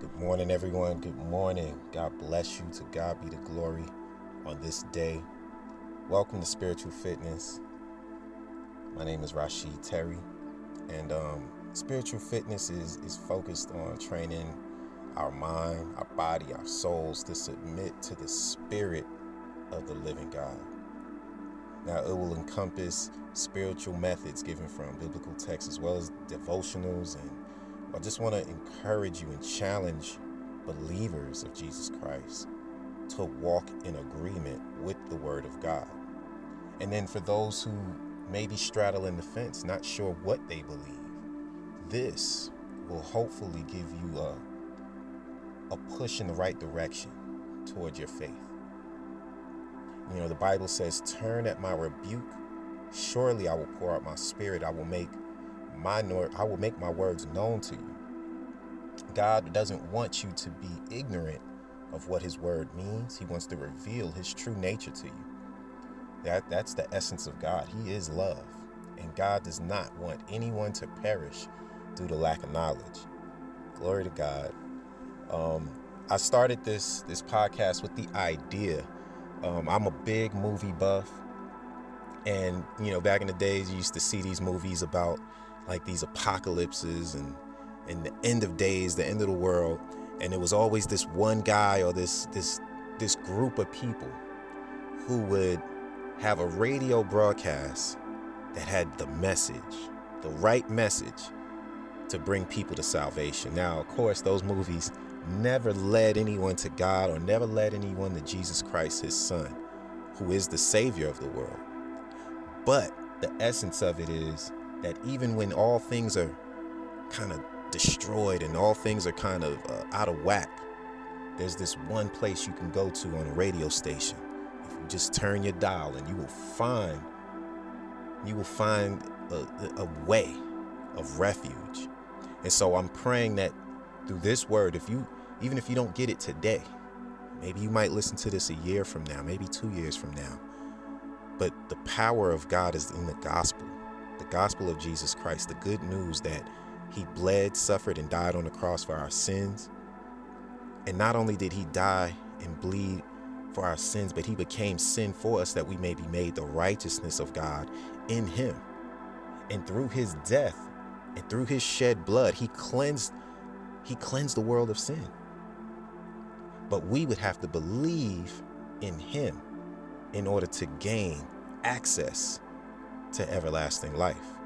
Good morning, everyone. Good morning. God bless you. To God be the glory on this day. Welcome to Spiritual Fitness. My name is Rashid Terry, and um, spiritual fitness is, is focused on training our mind, our body, our souls to submit to the spirit of the living God. Now, it will encompass spiritual methods given from biblical texts as well as devotionals and I just want to encourage you and challenge believers of Jesus Christ to walk in agreement with the Word of God. And then for those who may be straddling the fence, not sure what they believe, this will hopefully give you a, a push in the right direction towards your faith. You know, the Bible says, Turn at my rebuke. Surely I will pour out my spirit. I will make my I will make my words known to you. God doesn't want you to be ignorant of what his word means. He wants to reveal his true nature to you. That that's the essence of God. He is love. And God does not want anyone to perish due to lack of knowledge. Glory to God. Um, I started this this podcast with the idea. Um, I'm a big movie buff, and you know, back in the days, you used to see these movies about like these apocalypses and and the end of days, the end of the world, and it was always this one guy or this this this group of people who would have a radio broadcast that had the message, the right message to bring people to salvation. Now, of course, those movies never led anyone to God or never led anyone to Jesus Christ, his son, who is the savior of the world. But the essence of it is that even when all things are kind of destroyed and all things are kind of uh, out of whack, there's this one place you can go to on a radio station. If you just turn your dial and you will find you will find a, a way of refuge. And so I'm praying that through this word, if you even if you don't get it today, maybe you might listen to this a year from now, maybe two years from now. But the power of God is in the gospel gospel of Jesus Christ, the good news that he bled, suffered, and died on the cross for our sins. And not only did he die and bleed for our sins, but he became sin for us that we may be made the righteousness of God in him. And through his death and through his shed blood, he cleansed he cleansed the world of sin. But we would have to believe in him in order to gain access to everlasting life.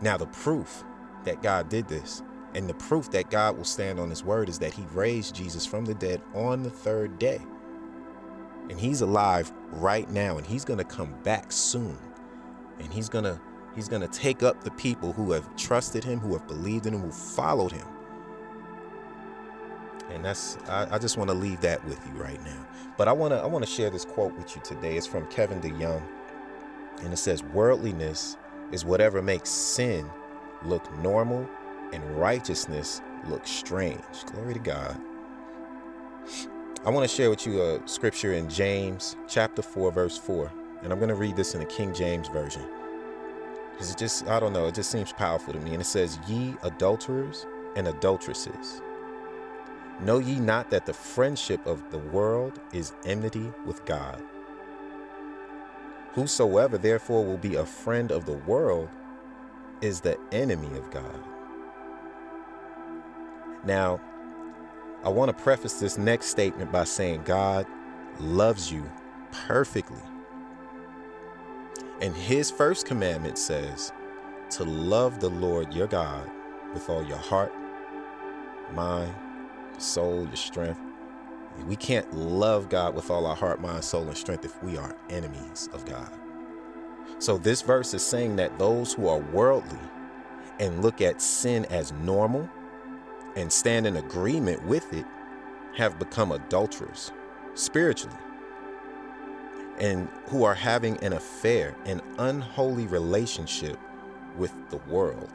Now, the proof that God did this and the proof that God will stand on his word is that he raised Jesus from the dead on the third day. And he's alive right now and he's going to come back soon. And he's going to he's going to take up the people who have trusted him, who have believed in him, who followed him. And that's I, I just want to leave that with you right now. But I want to I want to share this quote with you today. It's from Kevin DeYoung. And it says, Worldliness is whatever makes sin look normal and righteousness look strange. Glory to God. I want to share with you a scripture in James chapter 4, verse 4. And I'm going to read this in the King James Version. Because it just, I don't know, it just seems powerful to me. And it says, Ye adulterers and adulteresses, know ye not that the friendship of the world is enmity with God? Whosoever therefore will be a friend of the world is the enemy of God. Now, I want to preface this next statement by saying God loves you perfectly. And his first commandment says to love the Lord your God with all your heart, mind, soul, your strength, we can't love God with all our heart, mind, soul, and strength if we are enemies of God. So, this verse is saying that those who are worldly and look at sin as normal and stand in agreement with it have become adulterers spiritually and who are having an affair, an unholy relationship with the world.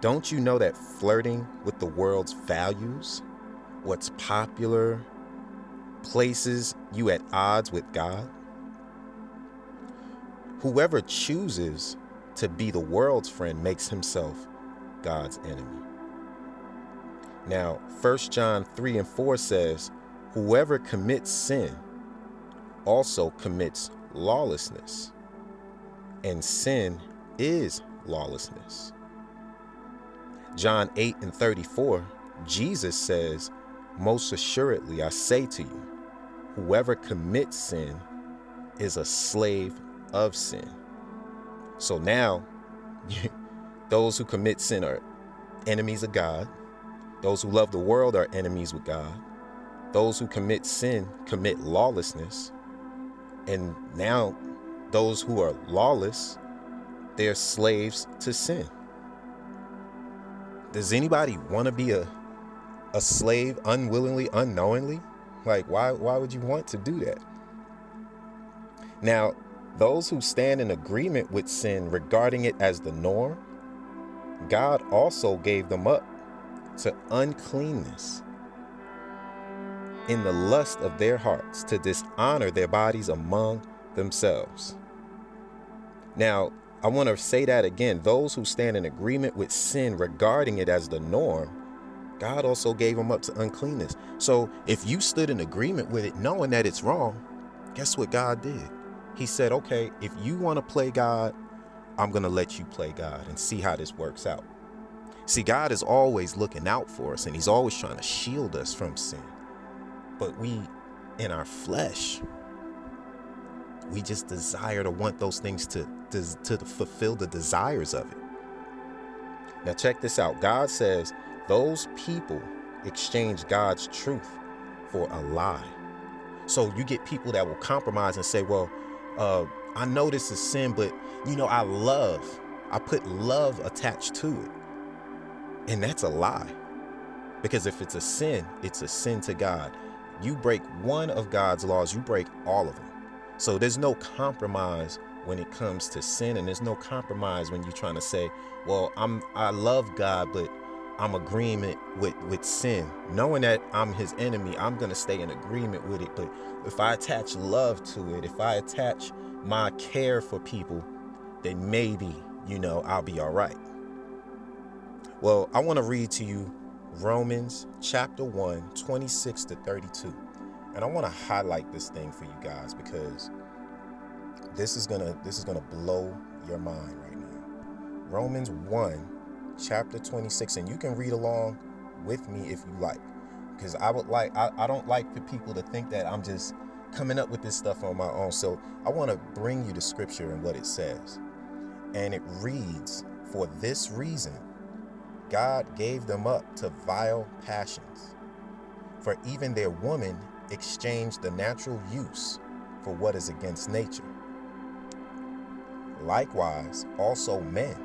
Don't you know that flirting with the world's values what's popular, places you at odds with God. Whoever chooses to be the world's friend makes himself God's enemy. Now, 1 John 3 and 4 says, Whoever commits sin also commits lawlessness, and sin is lawlessness. John 8 and 34, Jesus says, Most assuredly I say to you, whoever commits sin is a slave of sin. So now, those who commit sin are enemies of God. Those who love the world are enemies with God. Those who commit sin commit lawlessness. And now, those who are lawless, they're slaves to sin. Does anybody want to be a, a slave unwillingly, unknowingly? Like, why, why would you want to do that? Now, those who stand in agreement with sin regarding it as the norm, God also gave them up to uncleanness in the lust of their hearts to dishonor their bodies among themselves. Now, I want to say that again. Those who stand in agreement with sin regarding it as the norm, God also gave them up to uncleanness. So if you stood in agreement with it, knowing that it's wrong, guess what God did? He said, okay, if you want to play God, I'm going to let you play God and see how this works out. See, God is always looking out for us and He's always trying to shield us from sin. But we, in our flesh, we just desire to want those things to, to, to fulfill the desires of it. Now, check this out God says those people exchange God's truth for a lie. So you get people that will compromise and say, well, uh, I know this is sin, but you know, I love, I put love attached to it. And that's a lie. Because if it's a sin, it's a sin to God. You break one of God's laws, you break all of them. So there's no compromise when it comes to sin, and there's no compromise when you're trying to say, "Well, I'm I love God, but I'm agreement with with sin, knowing that I'm His enemy. I'm gonna stay in agreement with it. But if I attach love to it, if I attach my care for people, then maybe you know I'll be all right." Well, I want to read to you Romans chapter 1, 26 to 32. And I want to highlight this thing for you guys because this is gonna this is gonna blow your mind right now. Romans 1, chapter 26, and you can read along with me if you like. Because I would like I, I don't like for people to think that I'm just coming up with this stuff on my own. So I want to bring you the scripture and what it says. And it reads, For this reason God gave them up to vile passions. For even their women exchanged the natural use for what is against nature. Likewise, also men,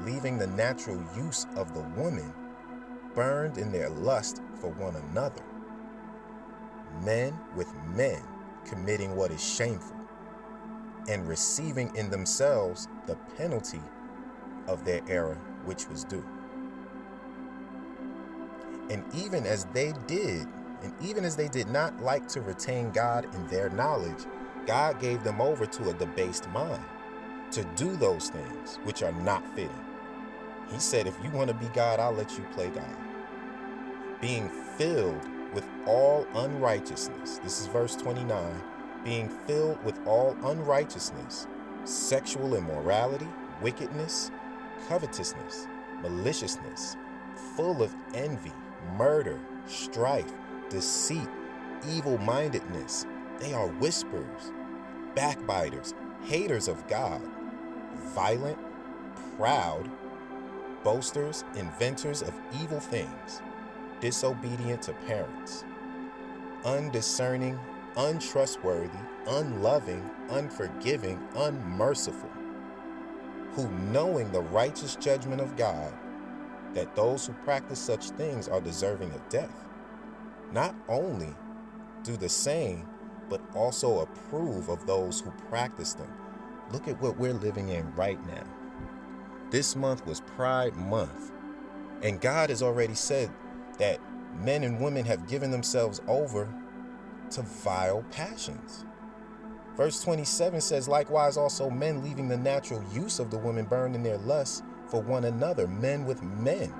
leaving the natural use of the woman, burned in their lust for one another. Men with men committing what is shameful, and receiving in themselves the penalty of their error which was due. And even as they did, and even as they did not like to retain God in their knowledge, God gave them over to a debased mind to do those things which are not fitting. He said, If you want to be God, I'll let you play God. Being filled with all unrighteousness. This is verse 29. Being filled with all unrighteousness, sexual immorality, wickedness, covetousness, maliciousness, full of envy murder, strife, deceit, evil mindedness. They are whisperers, backbiters, haters of God, violent, proud, boasters, inventors of evil things, disobedient to parents, undiscerning, untrustworthy, unloving, unforgiving, unmerciful, who knowing the righteous judgment of God, that those who practice such things are deserving of death. Not only do the same, but also approve of those who practice them. Look at what we're living in right now. This month was Pride Month, and God has already said that men and women have given themselves over to vile passions. Verse 27 says, Likewise, also men leaving the natural use of the woman burned in their lusts for one another, men with men,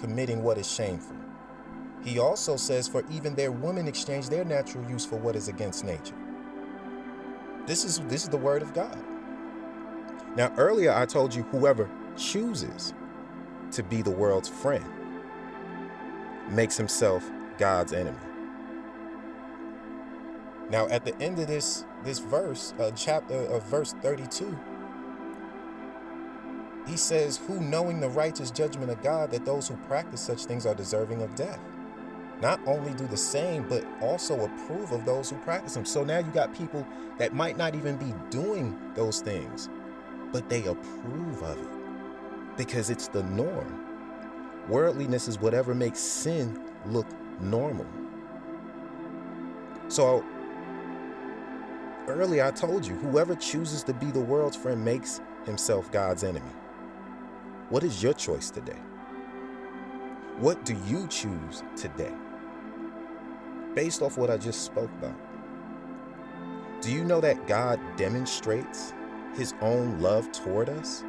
committing what is shameful. He also says, For even their women exchange their natural use for what is against nature. This is this is the word of God. Now, earlier I told you whoever chooses to be the world's friend makes himself God's enemy. Now, at the end of this this verse, uh, chapter of uh, verse 32, he says, "Who knowing the righteous judgment of God that those who practice such things are deserving of death." Not only do the same, but also approve of those who practice them. So now you got people that might not even be doing those things, but they approve of it because it's the norm. Worldliness is whatever makes sin look normal. So earlier I told you, whoever chooses to be the world's friend makes himself God's enemy. What is your choice today? What do you choose today? Based off what I just spoke about. Do you know that God demonstrates his own love toward us?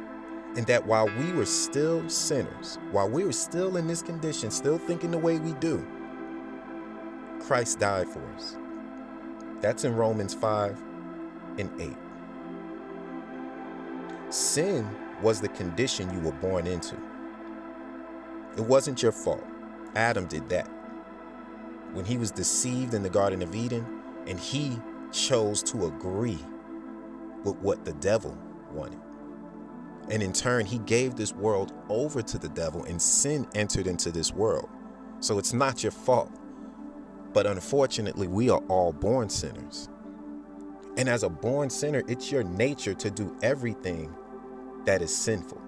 And that while we were still sinners, while we were still in this condition, still thinking the way we do, Christ died for us. That's in Romans 5 and 8. Sin was the condition you were born into. It wasn't your fault. Adam did that. When he was deceived in the Garden of Eden and he chose to agree with what the devil wanted. And in turn, he gave this world over to the devil and sin entered into this world. So it's not your fault. But unfortunately, we are all born sinners. And as a born sinner, it's your nature to do everything that is sinful.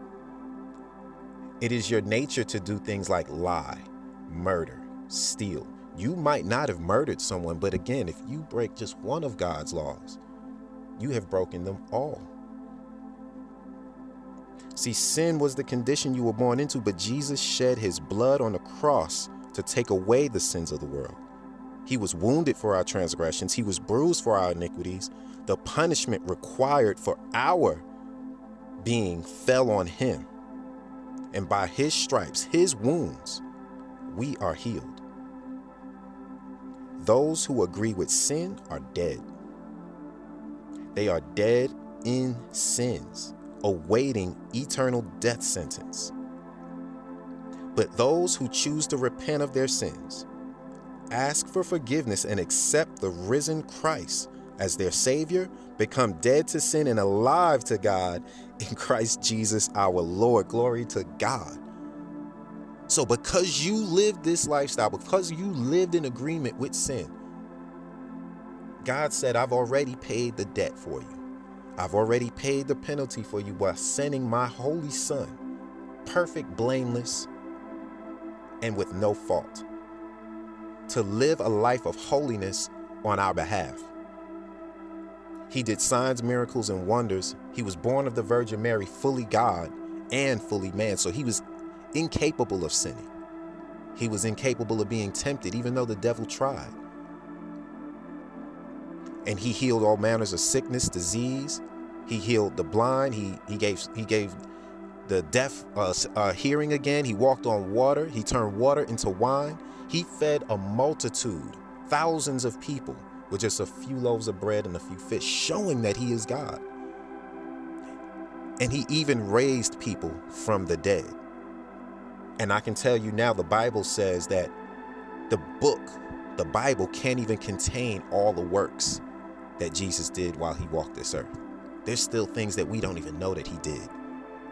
It is your nature to do things like lie, murder, steal. You might not have murdered someone, but again, if you break just one of God's laws, you have broken them all. See, sin was the condition you were born into, but Jesus shed his blood on the cross to take away the sins of the world. He was wounded for our transgressions, he was bruised for our iniquities. The punishment required for our being fell on him. And by his stripes, his wounds, we are healed. Those who agree with sin are dead. They are dead in sins, awaiting eternal death sentence. But those who choose to repent of their sins, ask for forgiveness, and accept the risen Christ as their Savior, become dead to sin and alive to God in Christ Jesus our Lord. Glory to God. So, because you lived this lifestyle, because you lived in agreement with sin, God said, I've already paid the debt for you. I've already paid the penalty for you by sending my holy Son, perfect, blameless, and with no fault, to live a life of holiness on our behalf. He did signs, miracles, and wonders. He was born of the Virgin Mary, fully God and fully man. So he was incapable of sinning. He was incapable of being tempted, even though the devil tried. And he healed all manners of sickness, disease. He healed the blind. He, he, gave, he gave the deaf uh, uh, hearing again. He walked on water. He turned water into wine. He fed a multitude, thousands of people with just a few loaves of bread and a few fish, showing that he is God. And he even raised people from the dead. And I can tell you now, the Bible says that the book, the Bible, can't even contain all the works that Jesus did while he walked this earth. There's still things that we don't even know that he did.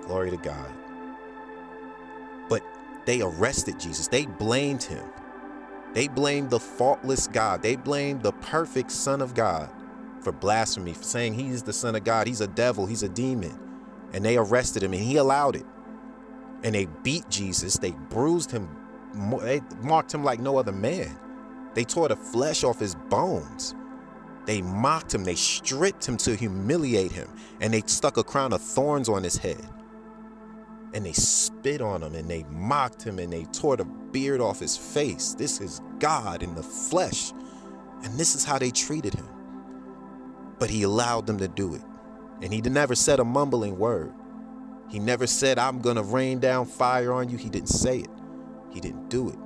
Glory to God. But they arrested Jesus, they blamed him they blamed the faultless God. They blamed the perfect Son of God for blasphemy, for saying he's the Son of God. He's a devil. He's a demon. And they arrested him and he allowed it. And they beat Jesus. They bruised him. They marked him like no other man. They tore the flesh off his bones. They mocked him. They stripped him to humiliate him. And they stuck a crown of thorns on his head and they spit on him and they mocked him and they tore the beard off his face. This is God in the flesh. And this is how they treated him. But he allowed them to do it. And he never said a mumbling word. He never said, I'm going to rain down fire on you. He didn't say it. He didn't do it.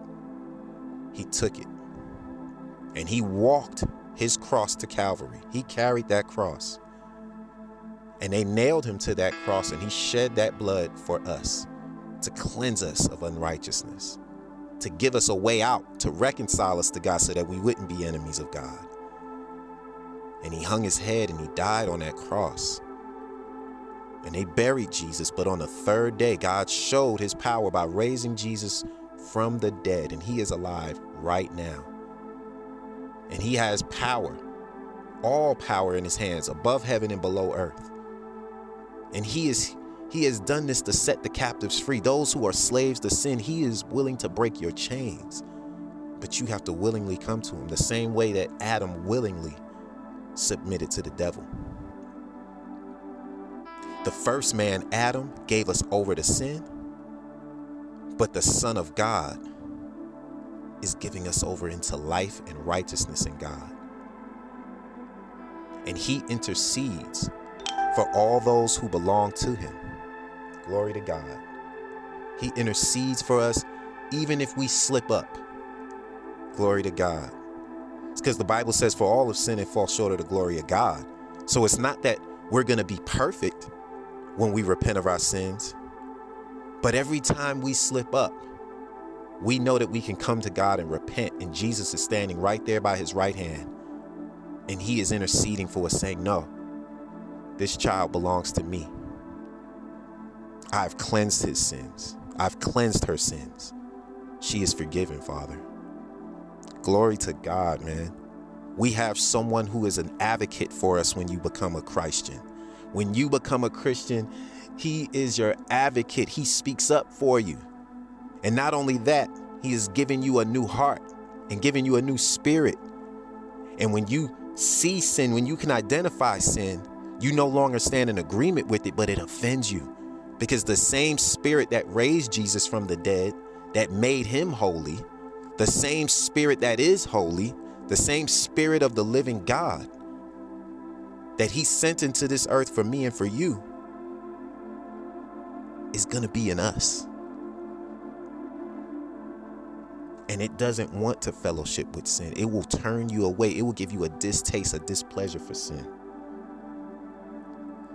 He took it. And he walked his cross to Calvary. He carried that cross. And they nailed him to that cross, and he shed that blood for us to cleanse us of unrighteousness, to give us a way out, to reconcile us to God so that we wouldn't be enemies of God. And he hung his head and he died on that cross. And they buried Jesus, but on the third day, God showed his power by raising Jesus from the dead, and he is alive right now. And he has power, all power in his hands, above heaven and below earth. And he is he has done this to set the captives free. Those who are slaves to sin, he is willing to break your chains. But you have to willingly come to him the same way that Adam willingly submitted to the devil. The first man, Adam, gave us over to sin, but the Son of God is giving us over into life and righteousness in God. And he intercedes for all those who belong to him. Glory to God. He intercedes for us even if we slip up. Glory to God. It's because the Bible says, For all of sin and fall short of the glory of God. So it's not that we're going to be perfect when we repent of our sins, but every time we slip up, we know that we can come to God and repent, and Jesus is standing right there by his right hand, and he is interceding for us, saying, No, this child belongs to me. I've cleansed his sins, I've cleansed her sins. She is forgiven, Father. Glory to God, man. We have someone who is an advocate for us when you become a Christian. When you become a Christian, he is your advocate. He speaks up for you. And not only that, he is giving you a new heart and giving you a new spirit. And when you see sin, when you can identify sin, you no longer stand in agreement with it, but it offends you. Because the same spirit that raised Jesus from the dead, that made him holy, the same spirit that is holy, the same spirit of the living God that he sent into this earth for me and for you is going to be in us. And it doesn't want to fellowship with sin. It will turn you away. It will give you a distaste, a displeasure for sin.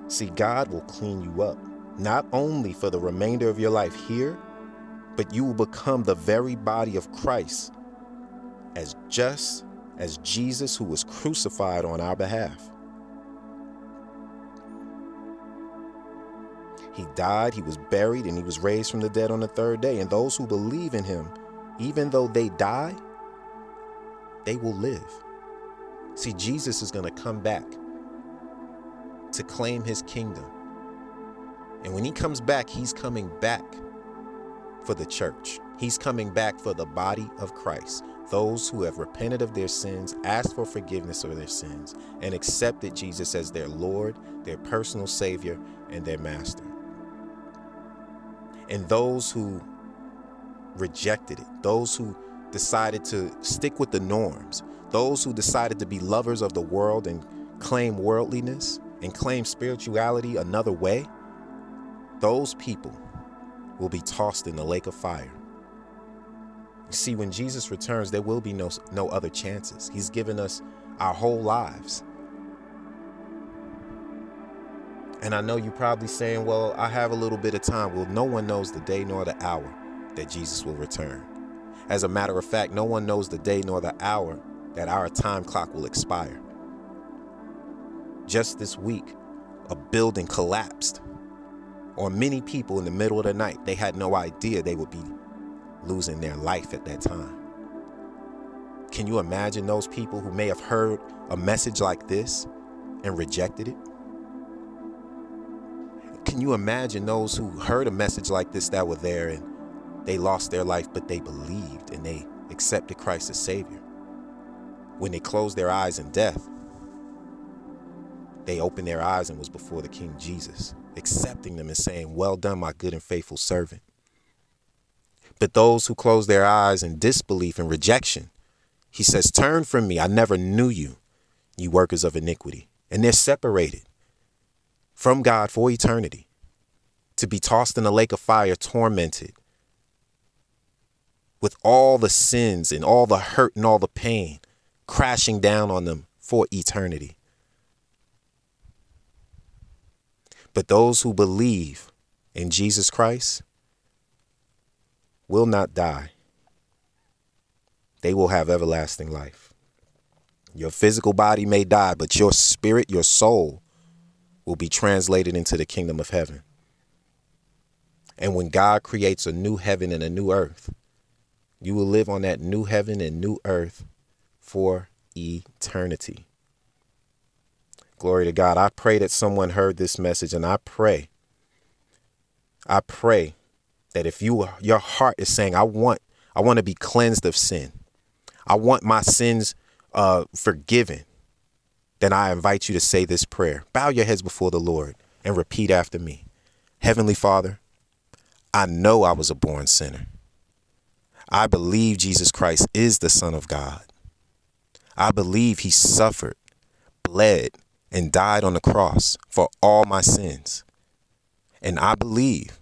See, God will clean you up, not only for the remainder of your life here, but you will become the very body of Christ as just as Jesus, who was crucified on our behalf. He died, he was buried, and he was raised from the dead on the third day. And those who believe in him, even though they die, they will live. See, Jesus is going to come back to claim his kingdom. And when he comes back, he's coming back for the church. He's coming back for the body of Christ. Those who have repented of their sins, asked for forgiveness of their sins, and accepted Jesus as their Lord, their personal Savior, and their Master. And those who rejected it, those who decided to stick with the norms, those who decided to be lovers of the world and claim worldliness and claim spirituality another way, those people will be tossed in the lake of fire. You see, when Jesus returns, there will be no, no other chances. He's given us our whole lives. And I know you're probably saying, well, I have a little bit of time. Well, no one knows the day nor the hour that Jesus will return. As a matter of fact, no one knows the day nor the hour that our time clock will expire. Just this week, a building collapsed, or many people in the middle of the night, they had no idea they would be losing their life at that time. Can you imagine those people who may have heard a message like this and rejected it? Can you imagine those who heard a message like this that were there and they lost their life, but they believed and they accepted Christ as Savior? When they closed their eyes in death, they opened their eyes and was before the King Jesus, accepting them and saying, Well done, my good and faithful servant. But those who close their eyes in disbelief and rejection, he says, Turn from me. I never knew you, you workers of iniquity. And they're separated from God for eternity to be tossed in a lake of fire, tormented with all the sins and all the hurt and all the pain crashing down on them for eternity. But those who believe in Jesus Christ will not die. They will have everlasting life. Your physical body may die, but your spirit, your soul, will be translated into the kingdom of heaven. And when God creates a new heaven and a new earth, you will live on that new heaven and new earth for eternity. Glory to God. I pray that someone heard this message and I pray I pray that if you your heart is saying I want I want to be cleansed of sin. I want my sins uh, forgiven. Then I invite you to say this prayer. Bow your heads before the Lord and repeat after me. Heavenly Father, I know I was a born sinner. I believe Jesus Christ is the Son of God. I believe he suffered, bled, and died on the cross for all my sins. And I believe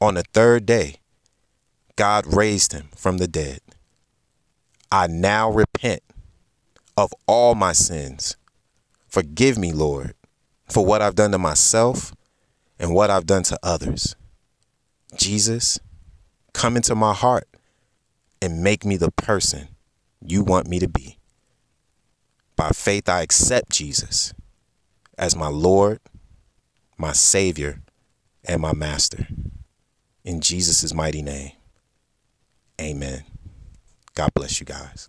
on the third day, God raised him from the dead. I now repent of all my sins. Forgive me, Lord, for what I've done to myself and what I've done to others. Jesus, come into my heart and make me the person you want me to be. By faith, I accept Jesus as my Lord, my Savior, and my Master. In Jesus' mighty name, amen. God bless you guys.